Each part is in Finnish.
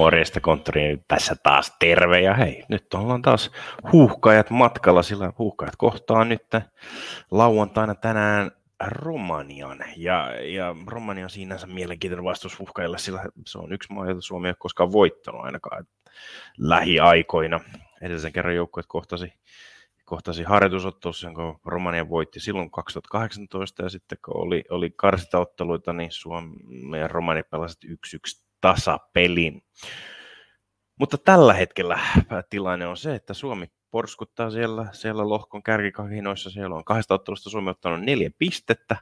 Morjesta konttoriin tässä taas terve ja hei, nyt ollaan taas huuhkajat matkalla, sillä huuhkajat kohtaa nyt lauantaina tänään Romanian. Ja, ja Romania on sinänsä mielenkiintoinen vastaus huuhkajille, sillä se on yksi maa, jota Suomi ei ole koskaan voittanut ainakaan lähiaikoina. Edellisen kerran joukkueet kohtasi, kohtasi harjoitusottelussa, jonka Romania voitti silloin 2018, ja sitten kun oli, oli karsitaotteluita, niin Suomi ja Romania pelasivat 1-1 tasapelin. Mutta tällä hetkellä tilanne on se, että Suomi porskuttaa siellä, siellä lohkon kärkikahinoissa. Siellä on kahdesta ottelusta Suomi ottanut neljä pistettä.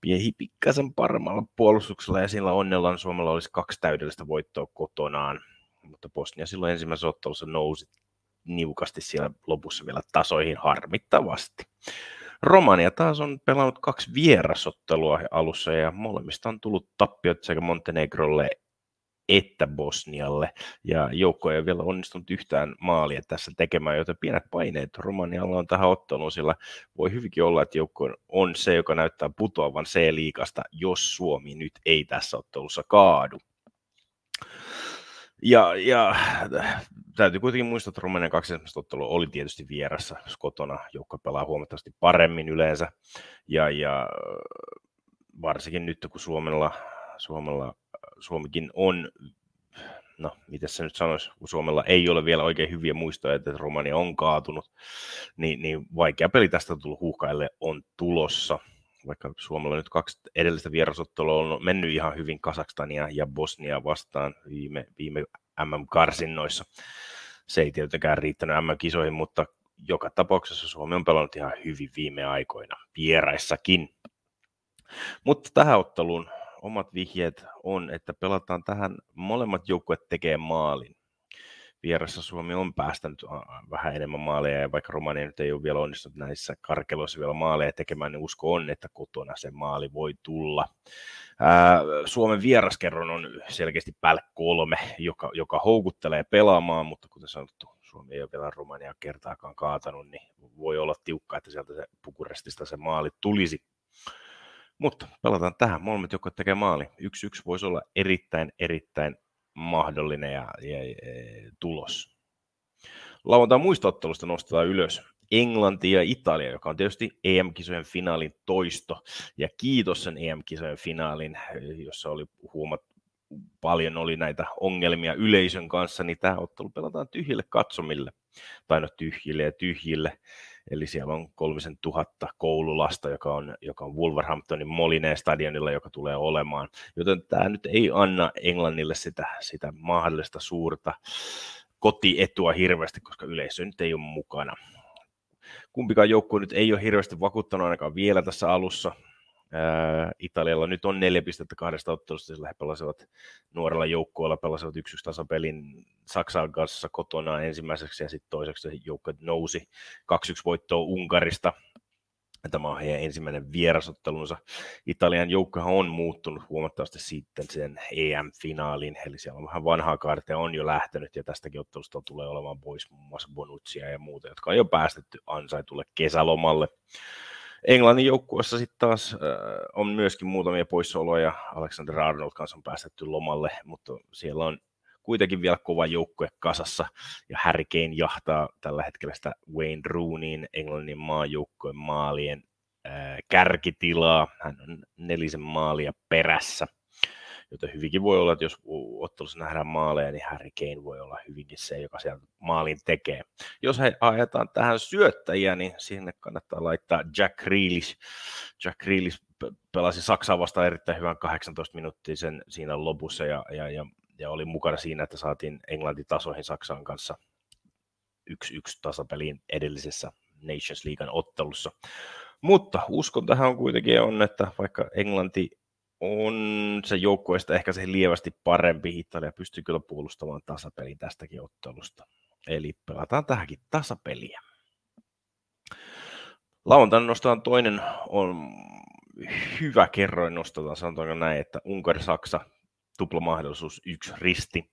Piehi pikkasen paremmalla puolustuksella ja sillä onnellaan Suomella olisi kaksi täydellistä voittoa kotonaan. Mutta Bosnia silloin ensimmäisessä ottelussa nousi niukasti siellä lopussa vielä tasoihin harmittavasti. Romania taas on pelannut kaksi vierasottelua alussa ja molemmista on tullut tappiot sekä Montenegrolle että Bosnialle. Ja joukko ei ole vielä onnistunut yhtään maalia tässä tekemään, joten pienet paineet Romanialla on tähän otteluun, sillä voi hyvinkin olla, että joukko on se, joka näyttää putoavan C-liikasta, jos Suomi nyt ei tässä ottelussa kaadu. Ja, ja täytyy kuitenkin muistaa, että Romanian kaksi ottelua oli tietysti vierassa, kotona joukko pelaa huomattavasti paremmin yleensä, ja, ja varsinkin nyt kun Suomella, Suomella Suomikin on, no miten se nyt sanoisi, kun Suomella ei ole vielä oikein hyviä muistoja, että Romania on kaatunut, niin, niin vaikea peli tästä tullut huuhkaille on tulossa. Vaikka Suomella nyt kaksi edellistä vierasottelua on mennyt ihan hyvin Kasakstania ja Bosnia vastaan viime, viime MM-karsinnoissa. Se ei tietenkään riittänyt MM-kisoihin, mutta joka tapauksessa Suomi on pelannut ihan hyvin viime aikoina vieraissakin. Mutta tähän otteluun omat vihjeet on, että pelataan tähän, molemmat joukkueet tekee maalin. Vierassa Suomi on päästänyt vähän enemmän maaleja, ja vaikka Romania nyt ei ole vielä onnistunut näissä karkeloissa vielä maaleja tekemään, niin usko on, että kotona se maali voi tulla. Ää, Suomen vieraskerron on selkeästi päälle kolme, joka, joka houkuttelee pelaamaan, mutta kuten sanottu, Suomi ei ole vielä Romania kertaakaan kaatanut, niin voi olla tiukka, että sieltä se pukurestista se maali tulisi. Mutta pelataan tähän. Molemmat joukkueet tekee maali. Yksi yksi voisi olla erittäin, erittäin mahdollinen ja, ja, ja tulos. Lauantain muistottelusta nostetaan ylös Englanti ja Italia, joka on tietysti EM-kisojen finaalin toisto. Ja kiitos sen EM-kisojen finaalin, jossa oli huomat, paljon oli näitä ongelmia yleisön kanssa, niin tämä ottelu pelataan tyhjille katsomille, tai no tyhjille ja tyhjille. Eli siellä on kolmisen tuhatta koululasta, joka on, joka on Wolverhamptonin Molineen stadionilla, joka tulee olemaan. Joten tämä nyt ei anna Englannille sitä, sitä mahdollista suurta kotietua hirveästi, koska yleisö nyt ei ole mukana. Kumpikaan joukkue nyt ei ole hirveästi vakuuttanut ainakaan vielä tässä alussa. Italialla nyt on neljä pistettä kahdesta ottelusta, sillä he pelasivat nuorella joukkueella, pelasivat yksi yksi tasapelin Saksan kanssa kotona ensimmäiseksi ja sitten toiseksi joukko nousi 2-1 voittoa Unkarista. Tämä on heidän ensimmäinen vierasottelunsa. Italian joukkohan on muuttunut huomattavasti sitten sen EM-finaalin, eli siellä on vähän vanhaa kaartia on jo lähtenyt, ja tästäkin ottelusta tulee olemaan pois muun muassa Bonuccia ja muuta, jotka on jo päästetty ansaitulle kesälomalle. Englannin joukkueessa sitten taas äh, on myöskin muutamia poissaoloja. Alexander Arnold kanssa on päästetty lomalle, mutta siellä on kuitenkin vielä kova joukkue kasassa, ja Harry Kane jahtaa tällä hetkellä sitä Wayne Rooneyin Englannin maajoukkueen maalien äh, kärkitilaa. Hän on nelisen maalia perässä joten hyvinkin voi olla, että jos ottelussa nähdään maaleja, niin Harry Kane voi olla hyvinkin se, joka sieltä maalin tekee. Jos he ajetaan tähän syöttäjiä, niin sinne kannattaa laittaa Jack Grealish. Jack Grealish pelasi Saksaa vastaan erittäin hyvän 18 minuuttia sen siinä lopussa ja, ja, ja, ja oli mukana siinä, että saatiin Englanti tasoihin Saksaan kanssa 1-1 tasapeliin edellisessä Nations Leaguean ottelussa. Mutta uskon tähän on kuitenkin on, että vaikka Englanti on se joukkueesta ehkä se lievästi parempi. Italia pystyy kyllä puolustamaan tasapelin tästäkin ottelusta. Eli pelataan tähänkin tasapeliä. Lauantaina nostetaan toinen on hyvä kerroin nostetaan, sanotaanko näin, että Unkari-Saksa tuplamahdollisuus yksi risti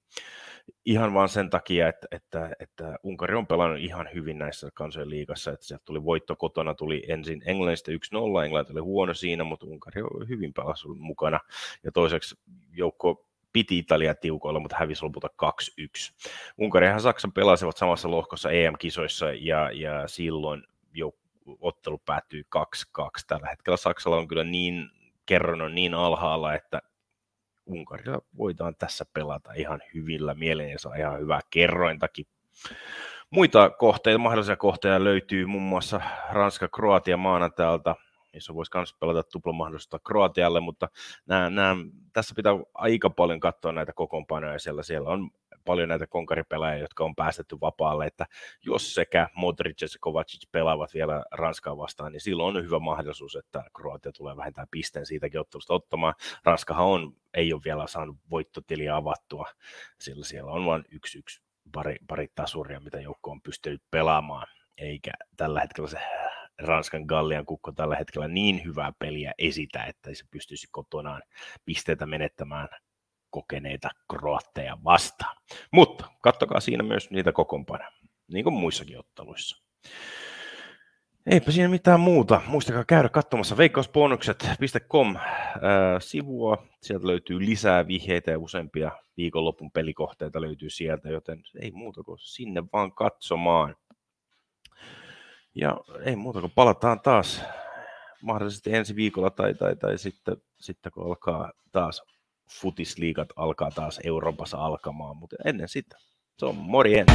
ihan vaan sen takia, että, että, että Unkari on pelannut ihan hyvin näissä kansojen liigassa, että sieltä tuli voitto kotona, tuli ensin Englannista 1-0, Englanti oli huono siinä, mutta Unkari on hyvin pelannut mukana, ja toiseksi joukko piti Italia tiukoilla, mutta hävisi lopulta 2-1. Unkari ja Saksa pelasivat samassa lohkossa EM-kisoissa ja, ja silloin jo ottelu päättyi 2-2. Tällä hetkellä Saksalla on kyllä niin kerron on niin alhaalla, että Unkarilla voidaan tässä pelata ihan hyvillä mieleen ja saa ihan hyvää kerrointakin. Muita kohteita, mahdollisia kohteita löytyy muun muassa Ranska-Kroatia maanantailta, jossa voisi myös pelata tuplamahdollisuutta Kroatialle, mutta nämä, nämä, tässä pitää aika paljon katsoa näitä kokoonpanoja siellä. Siellä on paljon näitä konkaripelaajia, jotka on päästetty vapaalle, että jos sekä Modric ja Kovacic pelaavat vielä Ranskaa vastaan, niin silloin on hyvä mahdollisuus, että Kroatia tulee vähintään pisteen siitäkin ottelusta ottamaan. Ranskahan on, ei ole vielä saanut voittotiliä avattua, sillä siellä on vain yksi, yksi pari, pari tasuria, mitä joukko on pystynyt pelaamaan, eikä tällä hetkellä se Ranskan Gallian kukko tällä hetkellä niin hyvää peliä esitä, että se pystyisi kotonaan pisteitä menettämään kokeneita kroatteja vastaan. Mutta kattokaa siinä myös niitä kokoonpanoja, niin kuin muissakin otteluissa. Eipä siinä mitään muuta. Muistakaa käydä katsomassa veikkausbonukset.com äh. Sieltä löytyy lisää vihjeitä ja useampia viikonlopun pelikohteita löytyy sieltä, joten ei muuta kuin sinne vaan katsomaan. Ja ei muuta kuin palataan taas mahdollisesti ensi viikolla tai, tai, tai sitten, sitten kun alkaa taas futisliigat alkaa taas Euroopassa alkamaan, mutta ennen sitä se on morjens.